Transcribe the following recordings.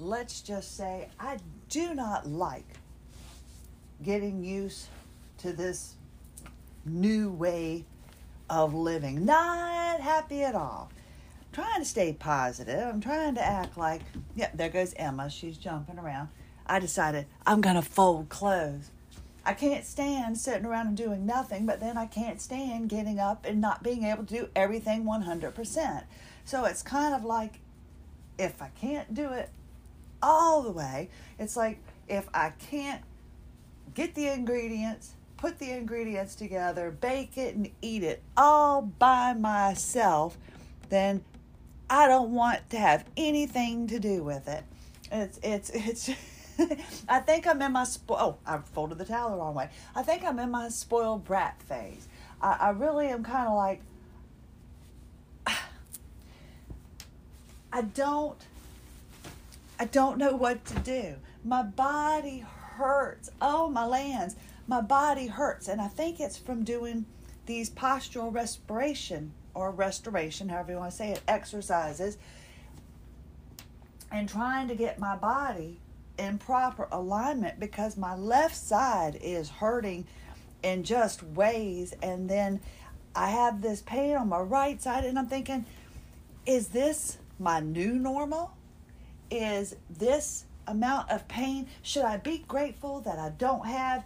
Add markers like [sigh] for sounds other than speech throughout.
let's just say I do not like getting used to this new way of living. Not happy at all. I'm trying to stay positive. I'm trying to act like, yep, there goes Emma. She's jumping around. I decided I'm going to fold clothes. I can't stand sitting around and doing nothing, but then I can't stand getting up and not being able to do everything 100%. So it's kind of like if I can't do it all the way, it's like if I can't get the ingredients, put the ingredients together, bake it, and eat it all by myself, then I don't want to have anything to do with it. It's it's it's. [laughs] I think I'm in my spo- oh I folded the towel the wrong way. I think I'm in my spoiled brat phase. I, I really am kind of like [sighs] I don't I don't know what to do. My body hurts. Oh my lands, my body hurts, and I think it's from doing these postural respiration or restoration, however you want to say it, exercises, and trying to get my body in proper alignment because my left side is hurting in just ways and then I have this pain on my right side and I'm thinking is this my new normal? Is this amount of pain should I be grateful that I don't have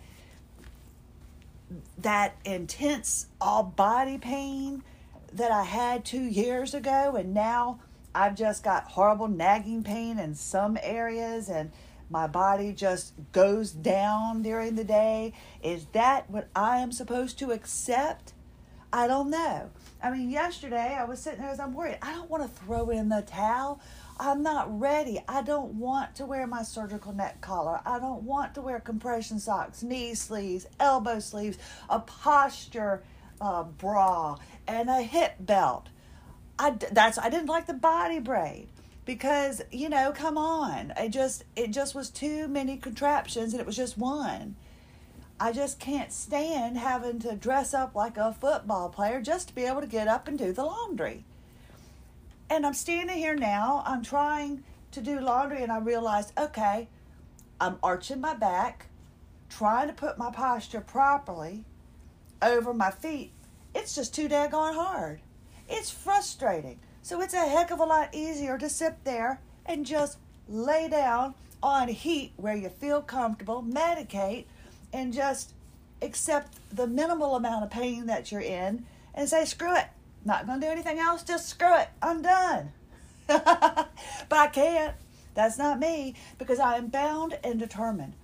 that intense all body pain that I had 2 years ago and now I've just got horrible nagging pain in some areas and my body just goes down during the day. Is that what I am supposed to accept? I don't know. I mean, yesterday I was sitting there as I'm worried. I don't want to throw in the towel. I'm not ready. I don't want to wear my surgical neck collar. I don't want to wear compression socks, knee sleeves, elbow sleeves, a posture uh, bra, and a hip belt. I that's I didn't like the body braid because you know come on it just it just was too many contraptions and it was just one i just can't stand having to dress up like a football player just to be able to get up and do the laundry and i'm standing here now i'm trying to do laundry and i realized okay i'm arching my back trying to put my posture properly over my feet. It's just too daggone hard. It's frustrating. So it's a heck of a lot easier to sit there and just lay down on heat where you feel comfortable, medicate, and just accept the minimal amount of pain that you're in and say, screw it. Not going to do anything else, just screw it. I'm done. [laughs] but I can't. That's not me because I am bound and determined.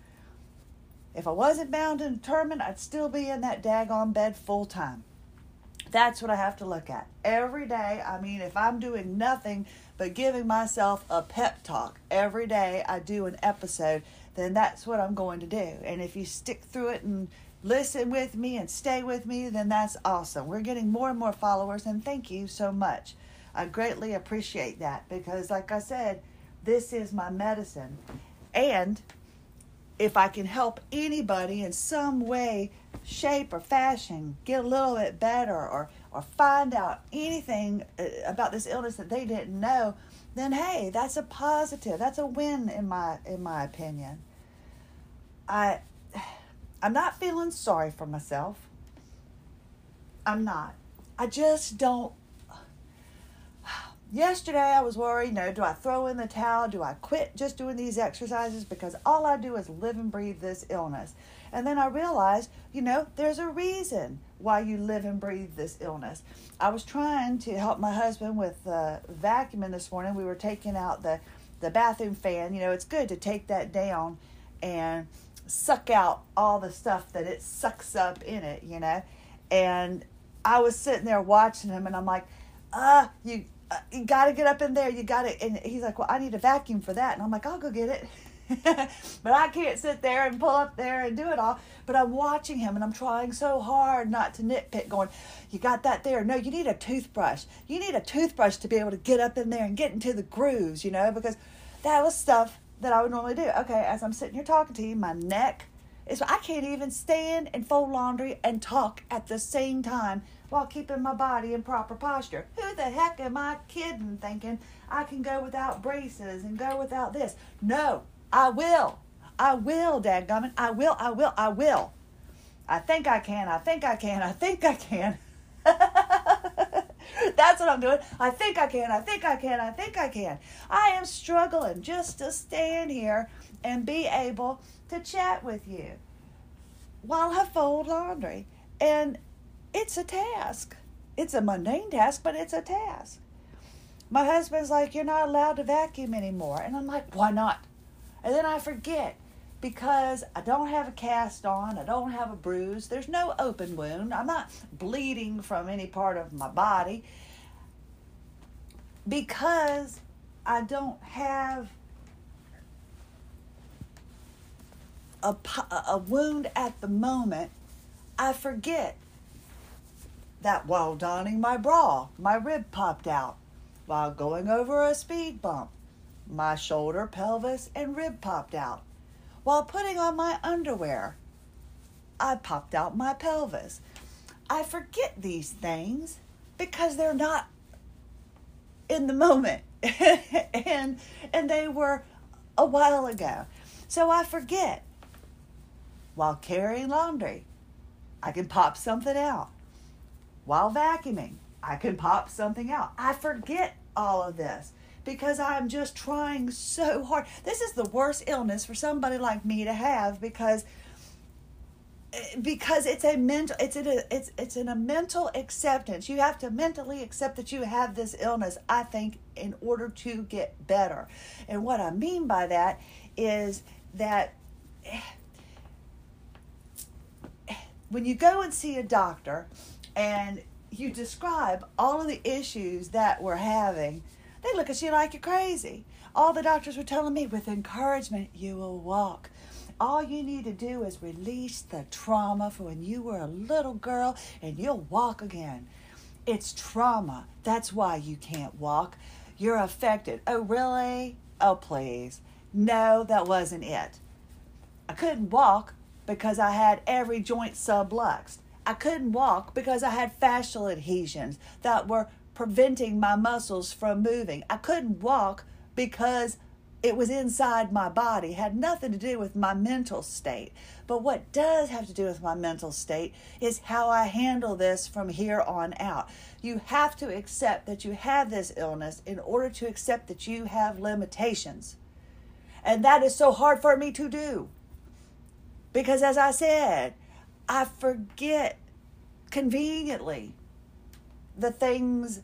If I wasn't bound and determined, I'd still be in that daggone bed full time. That's what I have to look at every day. I mean, if I'm doing nothing but giving myself a pep talk every day, I do an episode, then that's what I'm going to do. And if you stick through it and listen with me and stay with me, then that's awesome. We're getting more and more followers, and thank you so much. I greatly appreciate that because, like I said, this is my medicine. And if I can help anybody in some way, shape, or fashion get a little bit better or, or find out anything uh, about this illness that they didn't know, then hey, that's a positive. That's a win in my in my opinion. I I'm not feeling sorry for myself. I'm not. I just don't [sighs] yesterday I was worried, you know, do I throw in the towel? Do I quit just doing these exercises? Because all I do is live and breathe this illness. And then I realized, you know, there's a reason why you live and breathe this illness. I was trying to help my husband with uh, vacuuming this morning. We were taking out the, the bathroom fan. You know, it's good to take that down and suck out all the stuff that it sucks up in it, you know. And I was sitting there watching him and I'm like, uh, you uh, you got to get up in there. You got to. And he's like, well, I need a vacuum for that. And I'm like, I'll go get it. [laughs] but I can't sit there and pull up there and do it all. But I'm watching him and I'm trying so hard not to nitpick, going, You got that there? No, you need a toothbrush. You need a toothbrush to be able to get up in there and get into the grooves, you know, because that was stuff that I would normally do. Okay, as I'm sitting here talking to you, my neck is, I can't even stand and fold laundry and talk at the same time while keeping my body in proper posture. Who the heck am I kidding thinking I can go without braces and go without this? No, I will. I will, dadgummit. I will, I will, I will. I think I can, I think I can, I think I can. [laughs] [laughs] That's what I'm doing. I think I can, I think I can, I think I can. I am struggling just to stand here and be able to chat with you while I fold laundry. And it's a task. It's a mundane task, but it's a task. My husband's like, You're not allowed to vacuum anymore. And I'm like, Why not? And then I forget because I don't have a cast on, I don't have a bruise, there's no open wound, I'm not bleeding from any part of my body because I don't have a, a wound at the moment, I forget that while donning my bra, my rib popped out. While going over a speed bump, my shoulder, pelvis, and rib popped out. While putting on my underwear, I popped out my pelvis. I forget these things because they're not in the moment. [laughs] and and they were a while ago. So I forget while carrying laundry. I can pop something out. While vacuuming, I can pop something out. I forget all of this because I'm just trying so hard. This is the worst illness for somebody like me to have because eh, because it's a mental it's a it's it's in a mental acceptance. You have to mentally accept that you have this illness, I think, in order to get better. And what I mean by that is that eh, when you go and see a doctor and you describe all of the issues that we're having, they look at you like you're crazy. All the doctors were telling me with encouragement, you will walk. All you need to do is release the trauma from when you were a little girl and you'll walk again. It's trauma. That's why you can't walk. You're affected. Oh, really? Oh, please. No, that wasn't it. I couldn't walk because I had every joint subluxed. I couldn't walk because I had fascial adhesions that were preventing my muscles from moving. I couldn't walk because it was inside my body, had nothing to do with my mental state. But what does have to do with my mental state is how I handle this from here on out. You have to accept that you have this illness in order to accept that you have limitations. And that is so hard for me to do. Because as I said, I forget conveniently the things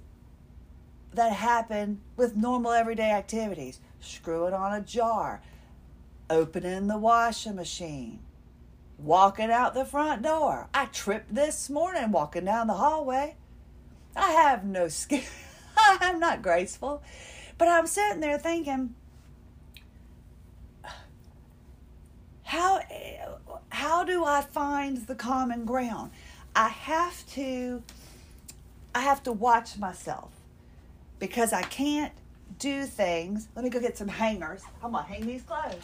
that happen with normal everyday activities. Screwing on a jar, opening the washing machine, walking out the front door. I tripped this morning walking down the hallway. I have no skill. [laughs] I'm not graceful. But I'm sitting there thinking, how how do I find the common ground? I have to I have to watch myself because I can't do things. Let me go get some hangers. I'm gonna hang these clothes.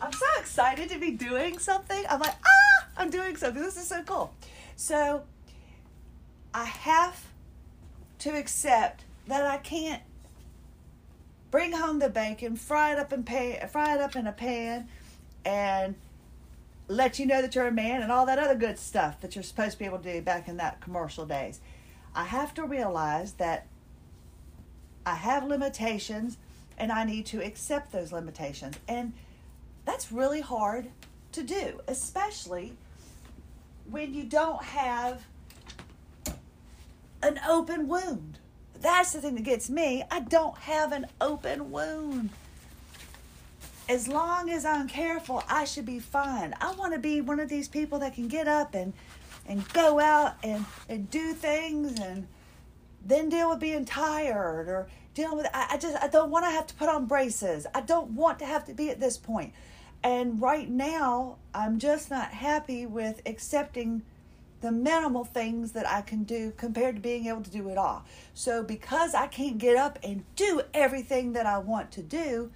I'm so excited to be doing something. I'm like, ah, I'm doing something. This is so cool. So I have to accept that I can't bring home the bacon, fry it up in pan, fry it up in a pan, and let you know that you're a man and all that other good stuff that you're supposed to be able to do back in that commercial days. I have to realize that I have limitations and I need to accept those limitations. And that's really hard to do, especially when you don't have an open wound. That's the thing that gets me. I don't have an open wound as long as I'm careful, I should be fine. I want to be one of these people that can get up and and go out and, and do things and then deal with being tired or dealing with I, I just I don't want to have to put on braces. I don't want to have to be at this point. And right now, I'm just not happy with accepting the minimal things that I can do compared to being able to do it all. So because I can't get up and do everything that I want to do,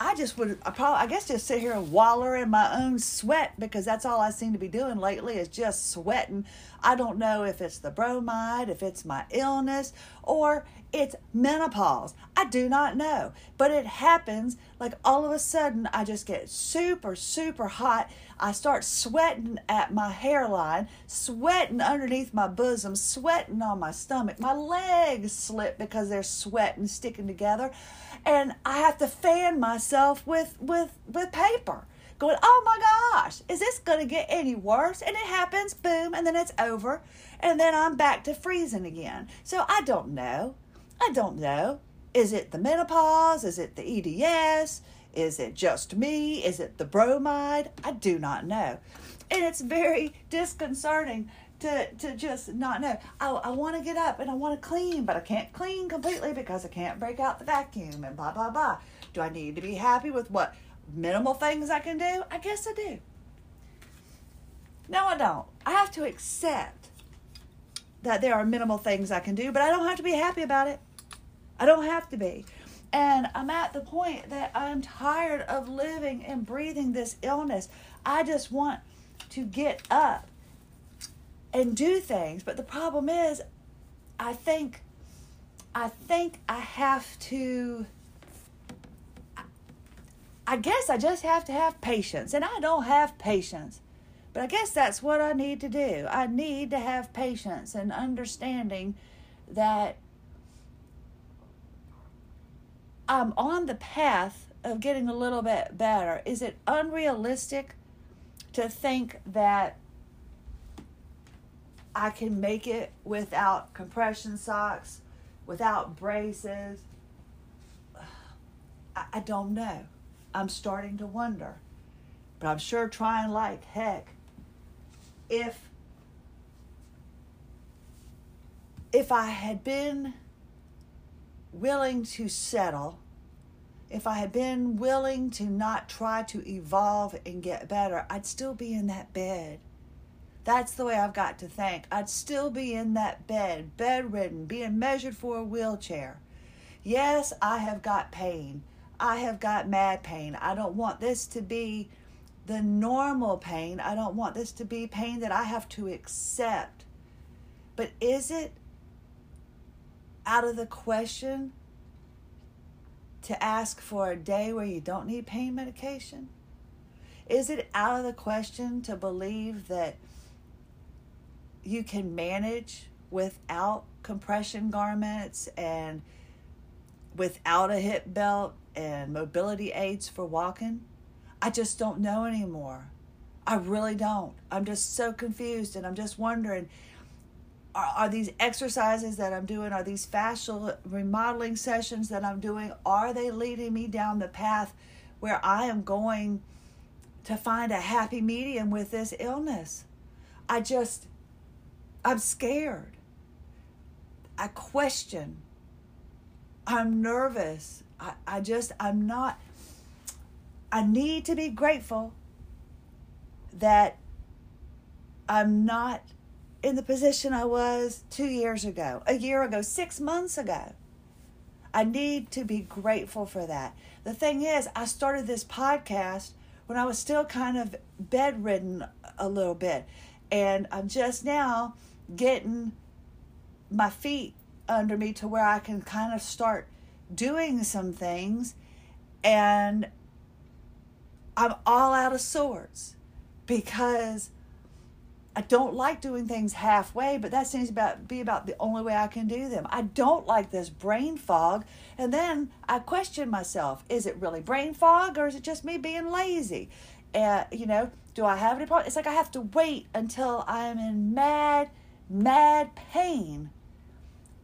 I just would, I probably, I guess, just sit here and waller in my own sweat because that's all I seem to be doing lately is just sweating. I don't know if it's the bromide, if it's my illness, or it's menopause. I do not know. But it happens like all of a sudden I just get super, super hot. I start sweating at my hairline, sweating underneath my bosom, sweating on my stomach. My legs slip because they're sweating, sticking together. And I have to fan myself with, with, with paper going, oh my gosh, is this going to get any worse? And it happens, boom, and then it's over. And then I'm back to freezing again. So I don't know. I don't know. Is it the menopause? Is it the EDS? Is it just me? Is it the bromide? I do not know. And it's very disconcerting to, to just not know. I, I want to get up and I want to clean, but I can't clean completely because I can't break out the vacuum and blah, blah, blah. Do I need to be happy with what minimal things I can do? I guess I do. No, I don't. I have to accept that there are minimal things I can do, but I don't have to be happy about it. I don't have to be. And I'm at the point that I'm tired of living and breathing this illness. I just want to get up and do things. But the problem is, I think, I think I have to. I guess I just have to have patience, and I don't have patience. But I guess that's what I need to do. I need to have patience and understanding that I'm on the path of getting a little bit better. Is it unrealistic to think that I can make it without compression socks, without braces? [sighs] I, don't know. I'm starting to wonder. But I'm sure trying like heck. If if I had been willing to settle, if I had been willing to not try to evolve and get better, I'd still be in that bed. That's the way I've got to think. I'd still be in that bed, bedridden, being measured for a wheelchair. Yes, I have got pain. I have got mad pain. I don't want this to be the normal pain. I don't want this to be pain that I have to accept. But is it out of the question to ask for a day where you don't need pain medication? Is it out of the question to believe that you can manage without compression garments and without a hip belt and mobility aids for walking? I just don't know anymore. I really don't. I'm just so confused and I'm just wondering are, are these exercises that I'm doing, are these fascial remodeling sessions that I'm doing, are they leading me down the path where I am going to find a happy medium with this illness? I just, I'm scared. I question. I'm nervous. I, I just, I'm not, I need to be grateful that I'm not in the position I was two years ago, a year ago, six months ago. I need to be grateful for that. The thing is, I started this podcast when I was still kind of bedridden a little bit. And I'm just now getting my feet under me to where I can kind of start doing some things. And I'm all out of sorts because I don't like doing things halfway, but that seems to be about the only way I can do them. I don't like this brain fog. And then I question myself is it really brain fog or is it just me being lazy? Uh, you know, do I have any problem? It's like I have to wait until I'm in mad, mad pain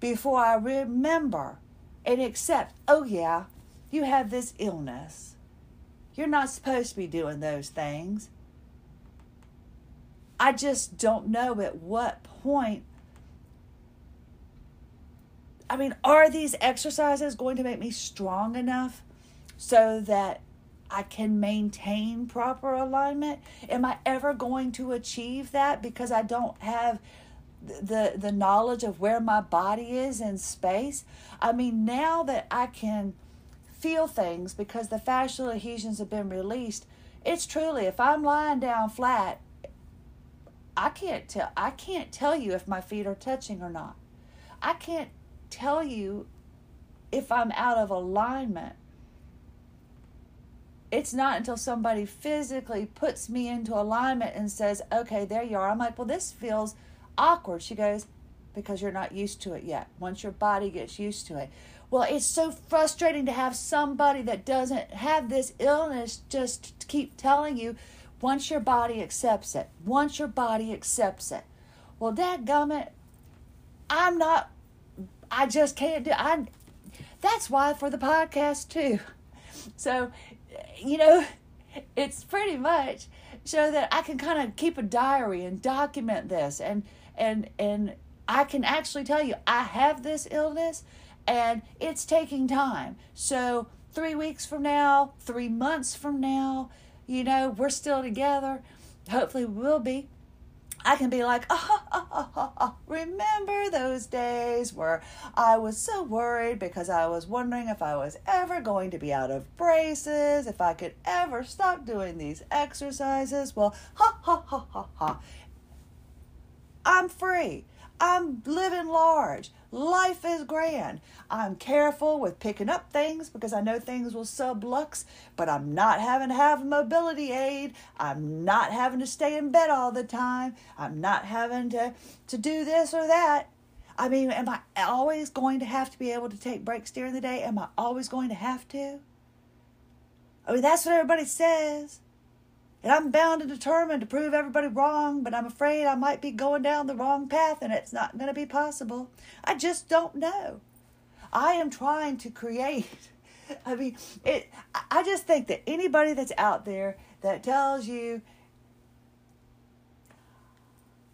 before I remember and accept, oh, yeah, you have this illness. You're not supposed to be doing those things. I just don't know at what point. I mean, are these exercises going to make me strong enough so that I can maintain proper alignment? Am I ever going to achieve that because I don't have the the knowledge of where my body is in space? I mean, now that I can feel things because the fascial adhesions have been released. It's truly if I'm lying down flat, I can't tell I can't tell you if my feet are touching or not. I can't tell you if I'm out of alignment. It's not until somebody physically puts me into alignment and says, "Okay, there you are." I'm like, "Well, this feels awkward." She goes, "Because you're not used to it yet. Once your body gets used to it." Well, it's so frustrating to have somebody that doesn't have this illness just keep telling you once your body accepts it. Once your body accepts it. Well, that gummit, I'm not I just can't do I that's why for the podcast too. [laughs] So, you know, it's pretty much so that I can kind of keep a diary and document this and and and I can actually tell you I have this illness and it's taking time. So, three weeks from now, three months from now, you know, we're still together. Hopefully, we'll be. I can be like, oh, remember those days where I was so worried because I was wondering if I was ever going to be out of braces, if I could ever stop doing these exercises. Well, ha ha ha ha ha. I'm free. I'm living large. Life is grand. I'm careful with picking up things because I know things will sublux, but I'm not having to have a mobility aid. I'm not having to stay in bed all the time. I'm not having to, to do this or that. I mean, am I always going to have to be able to take breaks during the day? Am I always going to have to? I mean, that's what everybody says. And I'm bound and determined to prove everybody wrong, but I'm afraid I might be going down the wrong path and it's not going to be possible. I just don't know. I am trying to create. [laughs] I mean, it. I just think that anybody that's out there that tells you,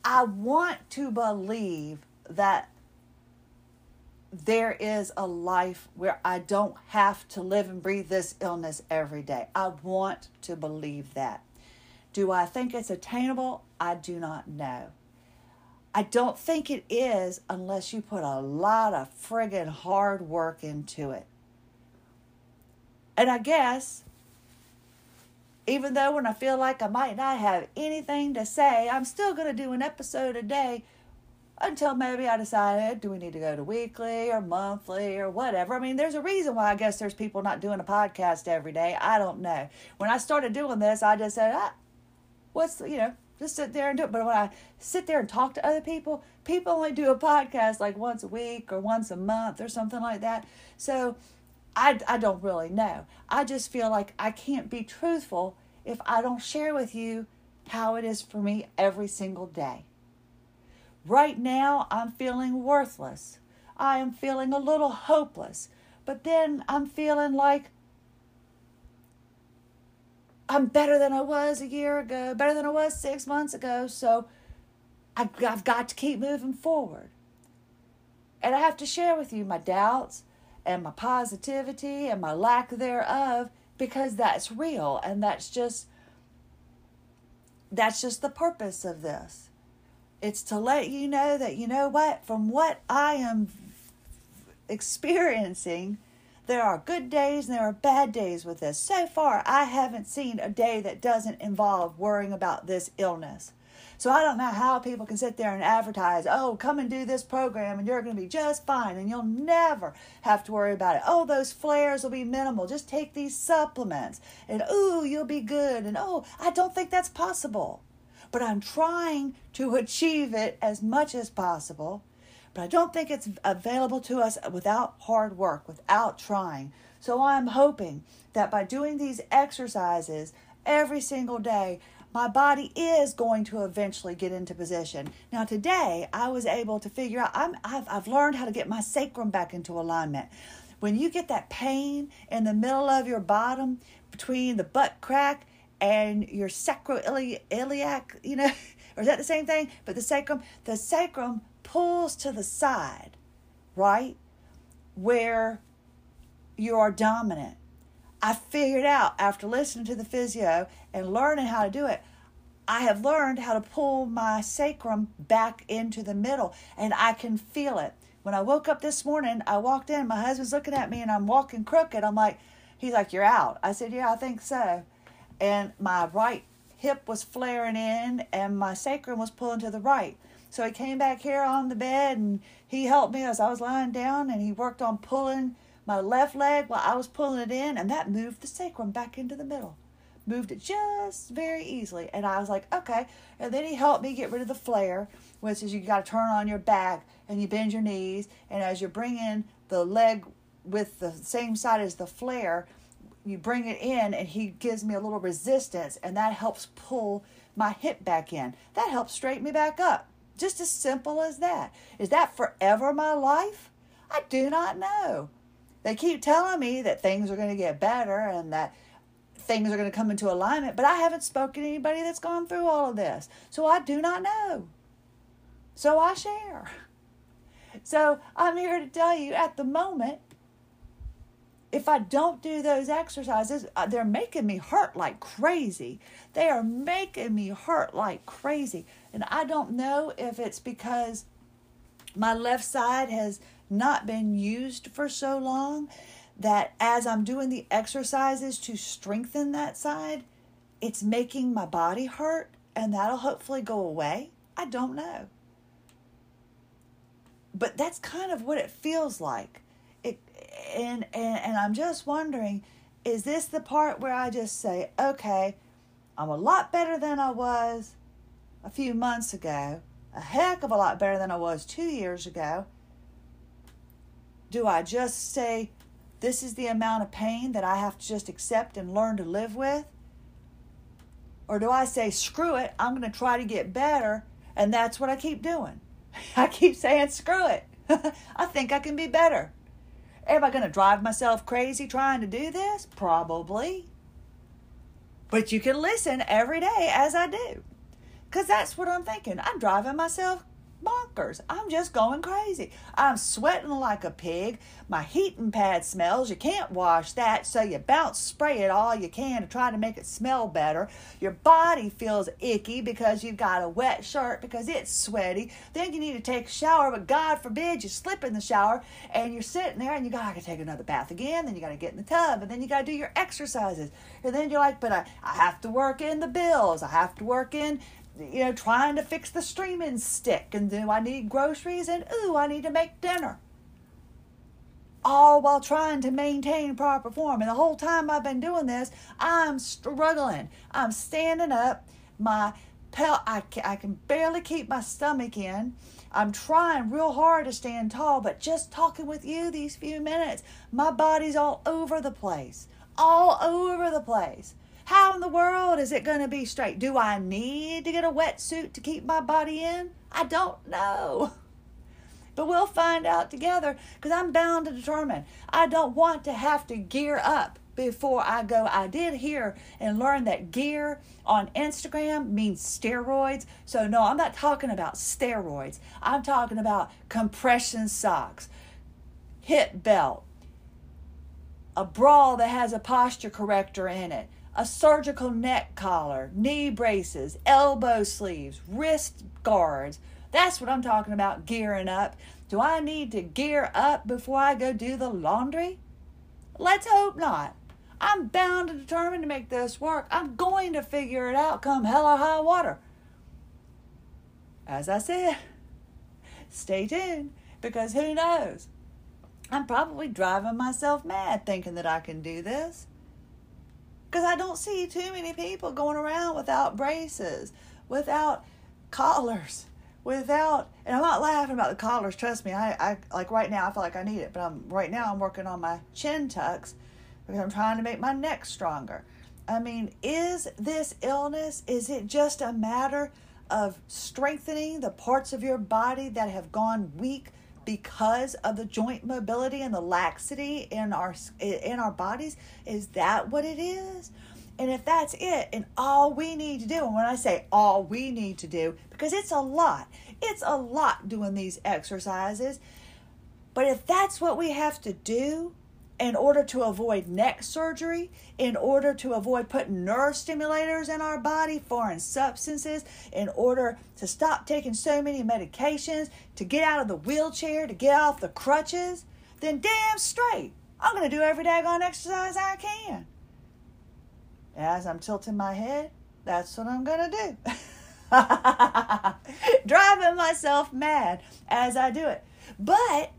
I want to believe that there is a life where I don't have to live and breathe this illness every day. I want to believe that. Do I think it's attainable? I do not know. I don't think it is unless you put a lot of friggin' hard work into it. And I guess, even though when I feel like I might not have anything to say, I'm still going to do an episode a day until maybe I decided do we need to go to weekly or monthly or whatever. I mean, there's a reason why I guess there's people not doing a podcast every day. I don't know. When I started doing this, I just said, ah, what's you know just sit there and do it. But when I sit there and talk to other people, people only do a podcast like once a week or once a month or something like that. So I, I don't really know. I just feel like I can't be truthful if I don't share with you how it is for me every single day. Right now, I'm feeling worthless. I am feeling a little hopeless. But then I'm feeling like I'm better than I was a year ago, better than I was six months ago. So I've got to keep moving forward. And I have to share with you my doubts and my positivity and my lack thereof because that's real and that's just that's just the purpose of this. It's to let you know that you know what from what I am experiencing there are good days and there are bad days with this. So far, I haven't seen a day that doesn't involve worrying about this illness. So I don't know how people can sit there and advertise, oh, come and do this program and you're going to be just fine and you'll never have to worry about it. Oh, those flares will be minimal. Just take these supplements and ooh, you'll be good. And oh, I don't think that's possible. But I'm trying to achieve it as much as possible. But I don't think it's available to us without hard work, without trying. So I'm hoping that by doing these exercises every single day, my body is going to eventually get into position. Now, today I was able to figure out I'm, I've, I've learned how to get my sacrum back into alignment. When you get that pain in the middle of your bottom between the butt crack and your sacroiliac, you know, [laughs] or is that the same thing? But the sacrum, the sacrum pulls to the side, right? Where you are dominant. I figured out after listening to the physio and learning how to do it, I have learned how to pull my sacrum back into the middle and I can feel it. When I woke up this morning, I walked in, my husband's looking at me and I'm walking crooked. I'm like, He's like, You're out. I said, Yeah, I think so. And my right hip was flaring in and my sacrum was pulling to the right. So he came back here on the bed and he helped me as I was lying down and he worked on pulling my left leg while I was pulling it in and that moved the sacrum back into the middle. Moved it just very easily. And I was like, okay. And then he helped me get rid of the flare, which is you got to turn on your back and you bend your knees. And as you're bringing the leg with the same side as the flare, you bring it in and he gives me a little resistance and that helps pull my hip back in. That helps straighten me back up. Just as simple as that. Is that forever my life? I do not know. They keep telling me that things are going to get better and that things are going to come into alignment, but I haven't spoken to anybody that's gone through all of this. So I do not know. So I share. [laughs] So I'm here to tell you at the moment, if I don't do those exercises, uh, they're making me hurt like crazy. They are making me hurt like crazy. And I don't know if it's because my left side has not been used for so long that as I'm doing the exercises to strengthen that side, it's making my body hurt and that'll hopefully go away. I don't know. But that's kind of what it feels like and, and and I'm just wondering, is this the part where I just say, okay, I'm a lot better than I was a few months ago, a heck of a lot better than I was two years ago. Do I just say, this is the amount of pain that I have to just accept and learn to live with? Or do I say, screw it, I'm going to try to get better, and that's what I keep doing? [laughs] I keep saying, screw it. [laughs] I think I can be better. Am I going to drive myself crazy trying to do this? Probably. But you can listen every day as I do. Because that's what I'm thinking. I'm driving myself bonkers. I'm just going crazy. I'm sweating like a pig. My heating pad smells. You can't wash that, so you bounce spray it all you can to try to make it smell better. Your body feels icky because you've got a wet shirt because it's sweaty. Then you need to take a shower, but God forbid you slip in the shower and you're sitting there and you gotta take another bath again. Then you gotta get in the tub and then you gotta do your exercises. And then you're like, but I, I have to work in the bills. I have to work in you know, trying to fix the streaming stick, and do I need groceries, and ooh, I need to make dinner. All while trying to maintain proper form. And the whole time I've been doing this, I'm struggling. I'm standing up. My pel- I, I can barely keep my stomach in. I'm trying real hard to stand tall, but just talking with you these few minutes, my body's all over the place. All over the place. How in the world is it going to be straight? Do I need to get a wetsuit to keep my body in? I don't know. But we'll find out together because I'm bound to determine. I don't want to have to gear up before I go. I did hear and learn that gear on Instagram means steroids. So, no, I'm not talking about steroids. I'm talking about compression socks, hip belt, a bra that has a posture corrector in it, a surgical neck collar, knee braces, elbow sleeves, wrist guards. That's what I'm talking about gearing up. Do I need to gear up before I go do the laundry? Let's hope not. I'm bound and determined to make this work. I'm going to figure it out come hell or high water. As I said, stay tuned because who knows? I'm probably driving myself mad thinking that I can do this. Because I don't see too many people going around without braces, without collars, without, and I'm not laughing about the collars. Trust me, I, I like right now I feel like I need it, but I'm right now I'm working on my chin tucks because I'm trying to make my neck stronger. I mean, is this illness? Is it just a matter of strengthening the parts of your body that have gone weak because of the joint mobility and the laxity in our in our bodies is that what it is? And if that's it and all we need to do and when i say all we need to do because it's a lot it's a lot doing these exercises but if that's what we have to do in order to avoid neck surgery, in order to avoid putting nerve stimulators in our body, foreign substances, in order to stop taking so many medications, to get out of the wheelchair, to get off the crutches, then damn straight, I'm going to do every daggone exercise I can. As I'm tilting my head, that's what I'm going to do. [laughs] Driving myself mad as I do it. But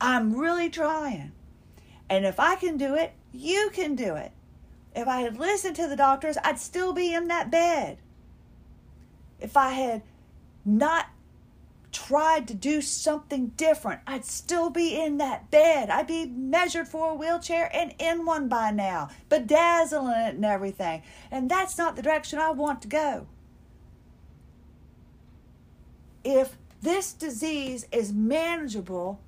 I'm really trying. And if I can do it, you can do it. If I had listened to the doctors, I'd still be in that bed. If I had not tried to do something different, I'd still be in that bed. I'd be measured for a wheelchair and in one by now, bedazzling it and everything. And that's not the direction I want to go. If this disease is manageable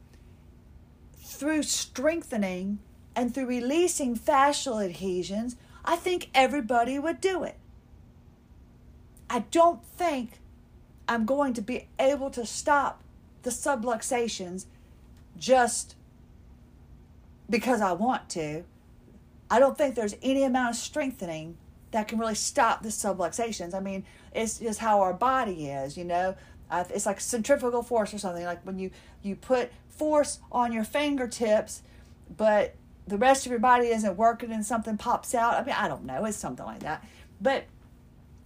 through strengthening and through releasing fascial adhesions, I think everybody would do it. I don't think I'm going to be able to stop the subluxations just because I want to. I don't think there's any amount of strengthening that can really stop the subluxations. I mean, it's just how our body is, you know. Uh, it's like centrifugal force or something. Like when you you put force on your fingertips, but the rest of your body isn't working and something pops out. I mean, I don't know. It's something like that. But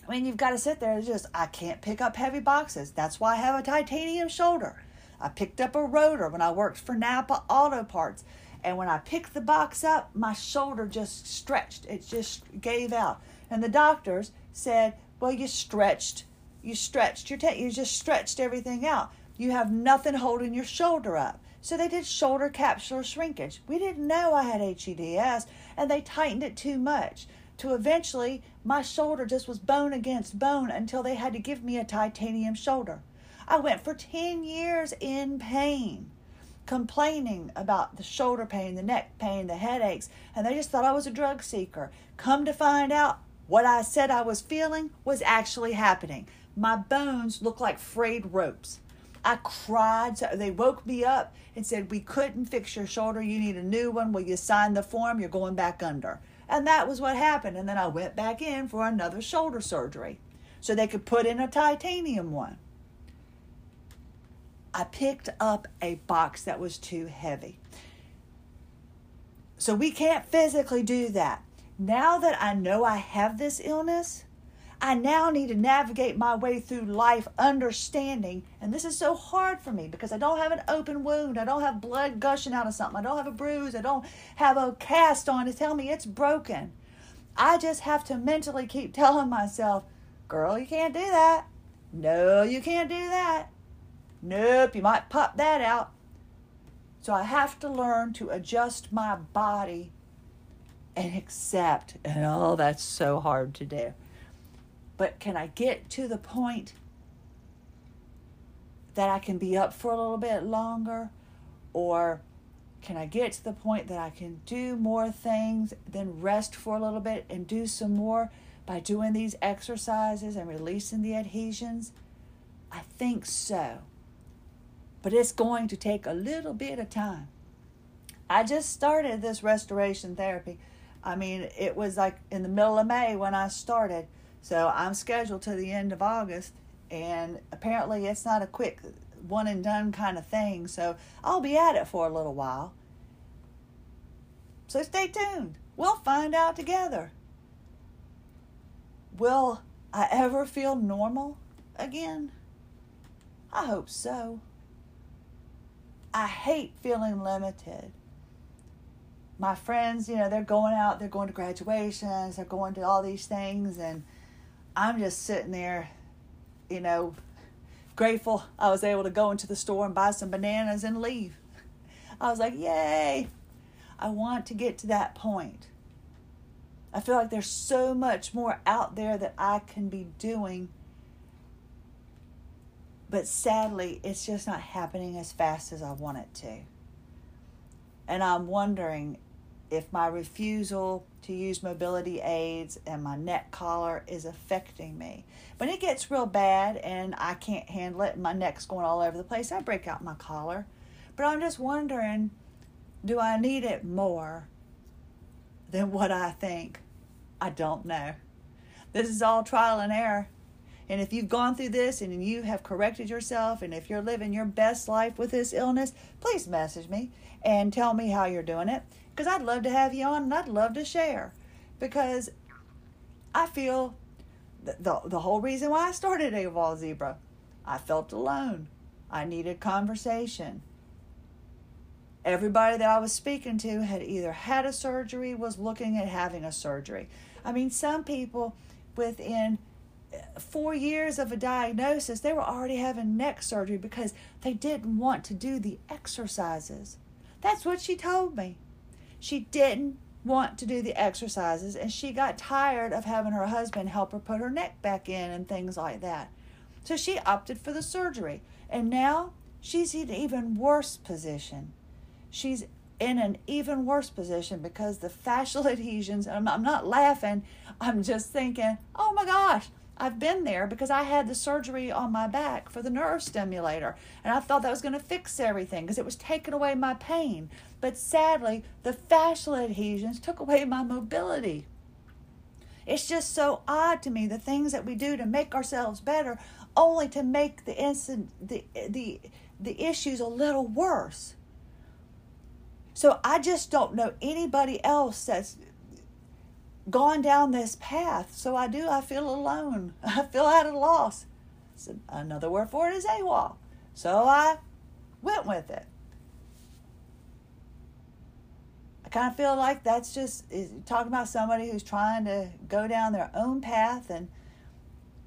I mean, you've got to sit there and just, I can't pick up heavy boxes. That's why I have a titanium shoulder. I picked up a rotor when I worked for Napa Auto Parts. And when I picked the box up, my shoulder just stretched. It just gave out. And the doctors said, Well, you stretched, you stretched your, t- you just stretched everything out. You have nothing holding your shoulder up. So they did shoulder capsular shrinkage. We didn't know I had HEDS, and they tightened it too much. To eventually, my shoulder just was bone against bone until they had to give me a titanium shoulder. I went for 10 years in pain, complaining about the shoulder pain, the neck pain, the headaches, and they just thought I was a drug seeker. Come to find out, what I said I was feeling was actually happening. My bones looked like frayed ropes. I cried. So they woke me up and said, We couldn't fix your shoulder. You need a new one. Will you sign the form? You're going back under. And that was what happened. And then I went back in for another shoulder surgery so they could put in a titanium one. I picked up a box that was too heavy. So we can't physically do that. Now that I know I have this illness, I now need to navigate my way through life understanding. And this is so hard for me because I don't have an open wound. I don't have blood gushing out of something. I don't have a bruise. I don't have a cast on to tell me it's broken. I just have to mentally keep telling myself, girl, you can't do that. No, you can't do that. Nope, you might pop that out. So I have to learn to adjust my body and accept. And oh, that's so hard to do. But can I get to the point that I can be up for a little bit longer? Or can I get to the point that I can do more things, then rest for a little bit and do some more by doing these exercises and releasing the adhesions? I think so. But it's going to take a little bit of time. I just started this restoration therapy. I mean, it was like in the middle of May when I started. So I'm scheduled to the end of August, and apparently it's not a quick one and done kind of thing. So I'll be at it for a little while. So stay tuned. We'll find out together. Will I ever feel normal again? I hope so. I hate feeling limited. My friends, you know, they're going out, they're going to graduations, they're going to all these things, and I'm just sitting there, you know, grateful I was able to go into the store and buy some bananas and leave. I was like, yay. I want to get to that point. I feel like there's so much more out there that I can be doing. But sadly, it's just not happening as fast as I want it to. And I'm wondering if my refusal to use mobility aids and my neck collar is affecting me. When it gets real bad and I can't handle it my neck's going all over the place, I break out my collar. But I'm just wondering do I need it more than what I think? I don't know. This is all trial and error. And if you've gone through this and you have corrected yourself, and if you're living your best life with this illness, please message me and tell me how you're doing it because I'd love to have you on and I'd love to share. because I feel the, the, the whole reason why I started AWOL Zebra, I felt alone. I needed conversation. Everybody that I was speaking to had either had a surgery, was looking at having a surgery. I mean, some people within four years of a diagnosis, they were already having neck surgery because they didn't want to do the exercises. That's what she told me. She didn't want to do the exercises and she got tired of having her husband help her put her neck back in and things like that. So she opted for the surgery. And now she's in an even worse position. She's in an even worse position because the fascial [laughs] adhesions, I'm not, I'm not laughing, I'm just thinking, oh my gosh, I've been there because I had the surgery on my back for the nerve stimulator. And I thought that was going to fix everything because it was taking away my pain. But sadly, the fascial adhesions took away my mobility. It's just so odd to me the things that we do to make ourselves better only to make the instant the the the issues a little worse. So I just don't know anybody else that's gone down this path. So I do, I feel alone. [laughs] I feel at a loss. So another word for it is AWOL. So I went with it. I kind of feel like that's just eh, talking about somebody who's trying to go down their own path and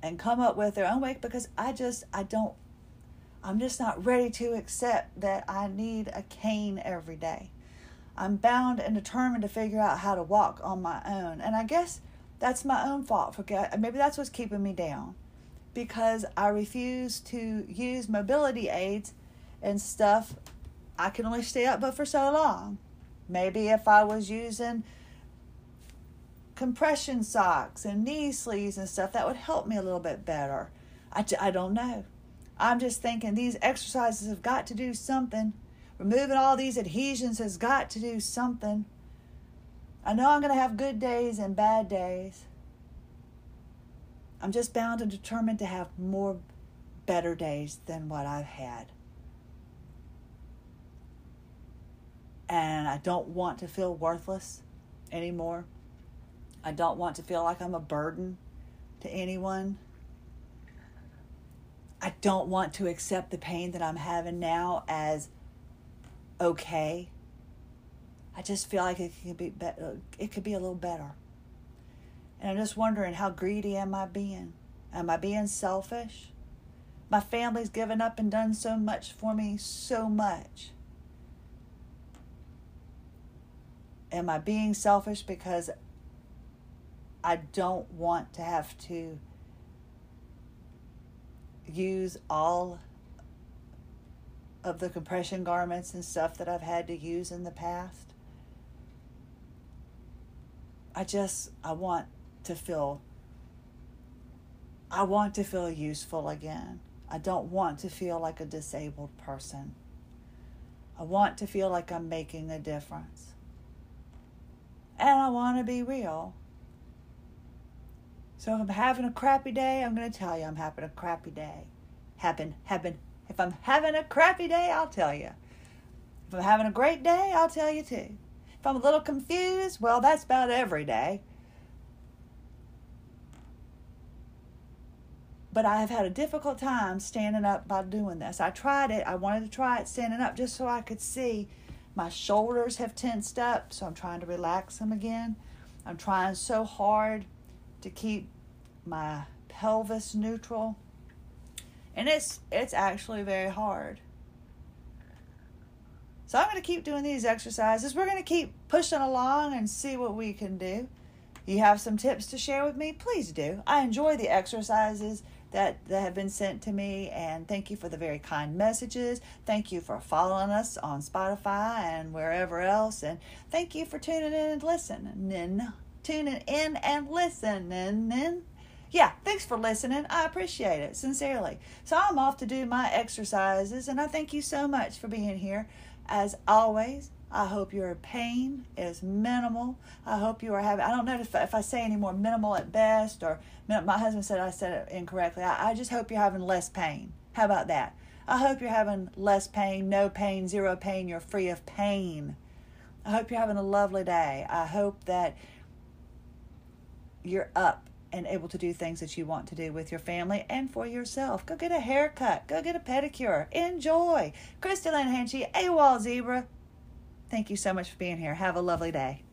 and come up with their own way because I just I don't I'm just not ready to accept that I need a cane every day. I'm bound and determined to figure out how to walk on my own. And I guess that's my own fault. For, maybe that's what's keeping me down because I refuse to use mobility aids and stuff. I can only stay up but for so long. Maybe if I was using compression socks and knee sleeves and stuff, that would help me a little bit better. I, I don't know. I'm just thinking these exercises have got to do something Removing all these adhesions has got to do something. I know I'm going to have good days and bad days. I'm just bound and determined to have more better days than what I've had. And I don't want to feel worthless anymore. I don't want to feel like I'm a burden to anyone. I don't want to accept the pain that I'm having now as okay. I just feel like it could be, be uh, it could be a little better. And I'm just wondering how greedy am I being? Am I being selfish? My family's given up and done so much for me, so much. Am I being selfish because I don't want to have to use all of the compression garments and stuff that I've had to use in the past. I just I want to feel I want to feel useful again. I don't want to feel like a disabled person. I want to feel like I'm making a difference. And I want to be real. So if I'm having a crappy day, I'm going to tell you I'm having a crappy day. Happen, happen, if I'm having a crappy day, I'll tell you. If I'm having a great day, I'll tell you too. If I'm a little confused, well, that's about every day. But I have had a difficult time standing up by doing this. I tried it. I wanted to try it standing up just so I could see. My shoulders have tensed up, so I'm trying to relax them again. I'm trying so hard to keep my pelvis neutral and it's it's actually very hard. So I'm going to keep doing these exercises. We're going to keep pushing along and see what we can do. You have some tips to share with me? Please do. I enjoy the exercises that, that have been sent to me, and thank you for the very kind messages. Thank you for following us on Spotify and wherever else, and thank you for tuning in and listening. Tuning in and listening yeah, thanks for listening. I appreciate it sincerely. So I'm off to do my exercises, and I thank you so much for being here. As always, I hope your pain is minimal. I hope you are having, I don't know if, if I say any more minimal at best, or my husband said I said it incorrectly. I, I just hope you're having less pain. How about that? I hope you're having less pain, no pain, zero pain. You're free of pain. I hope you're having a lovely day. I hope that you're up and able to do things that you want to do with your family and for yourself. Go get a haircut. Go get a pedicure. Enjoy. Christie Lynn Hanchey, AWOL Zebra. Thank you so much for being here. Have a lovely day.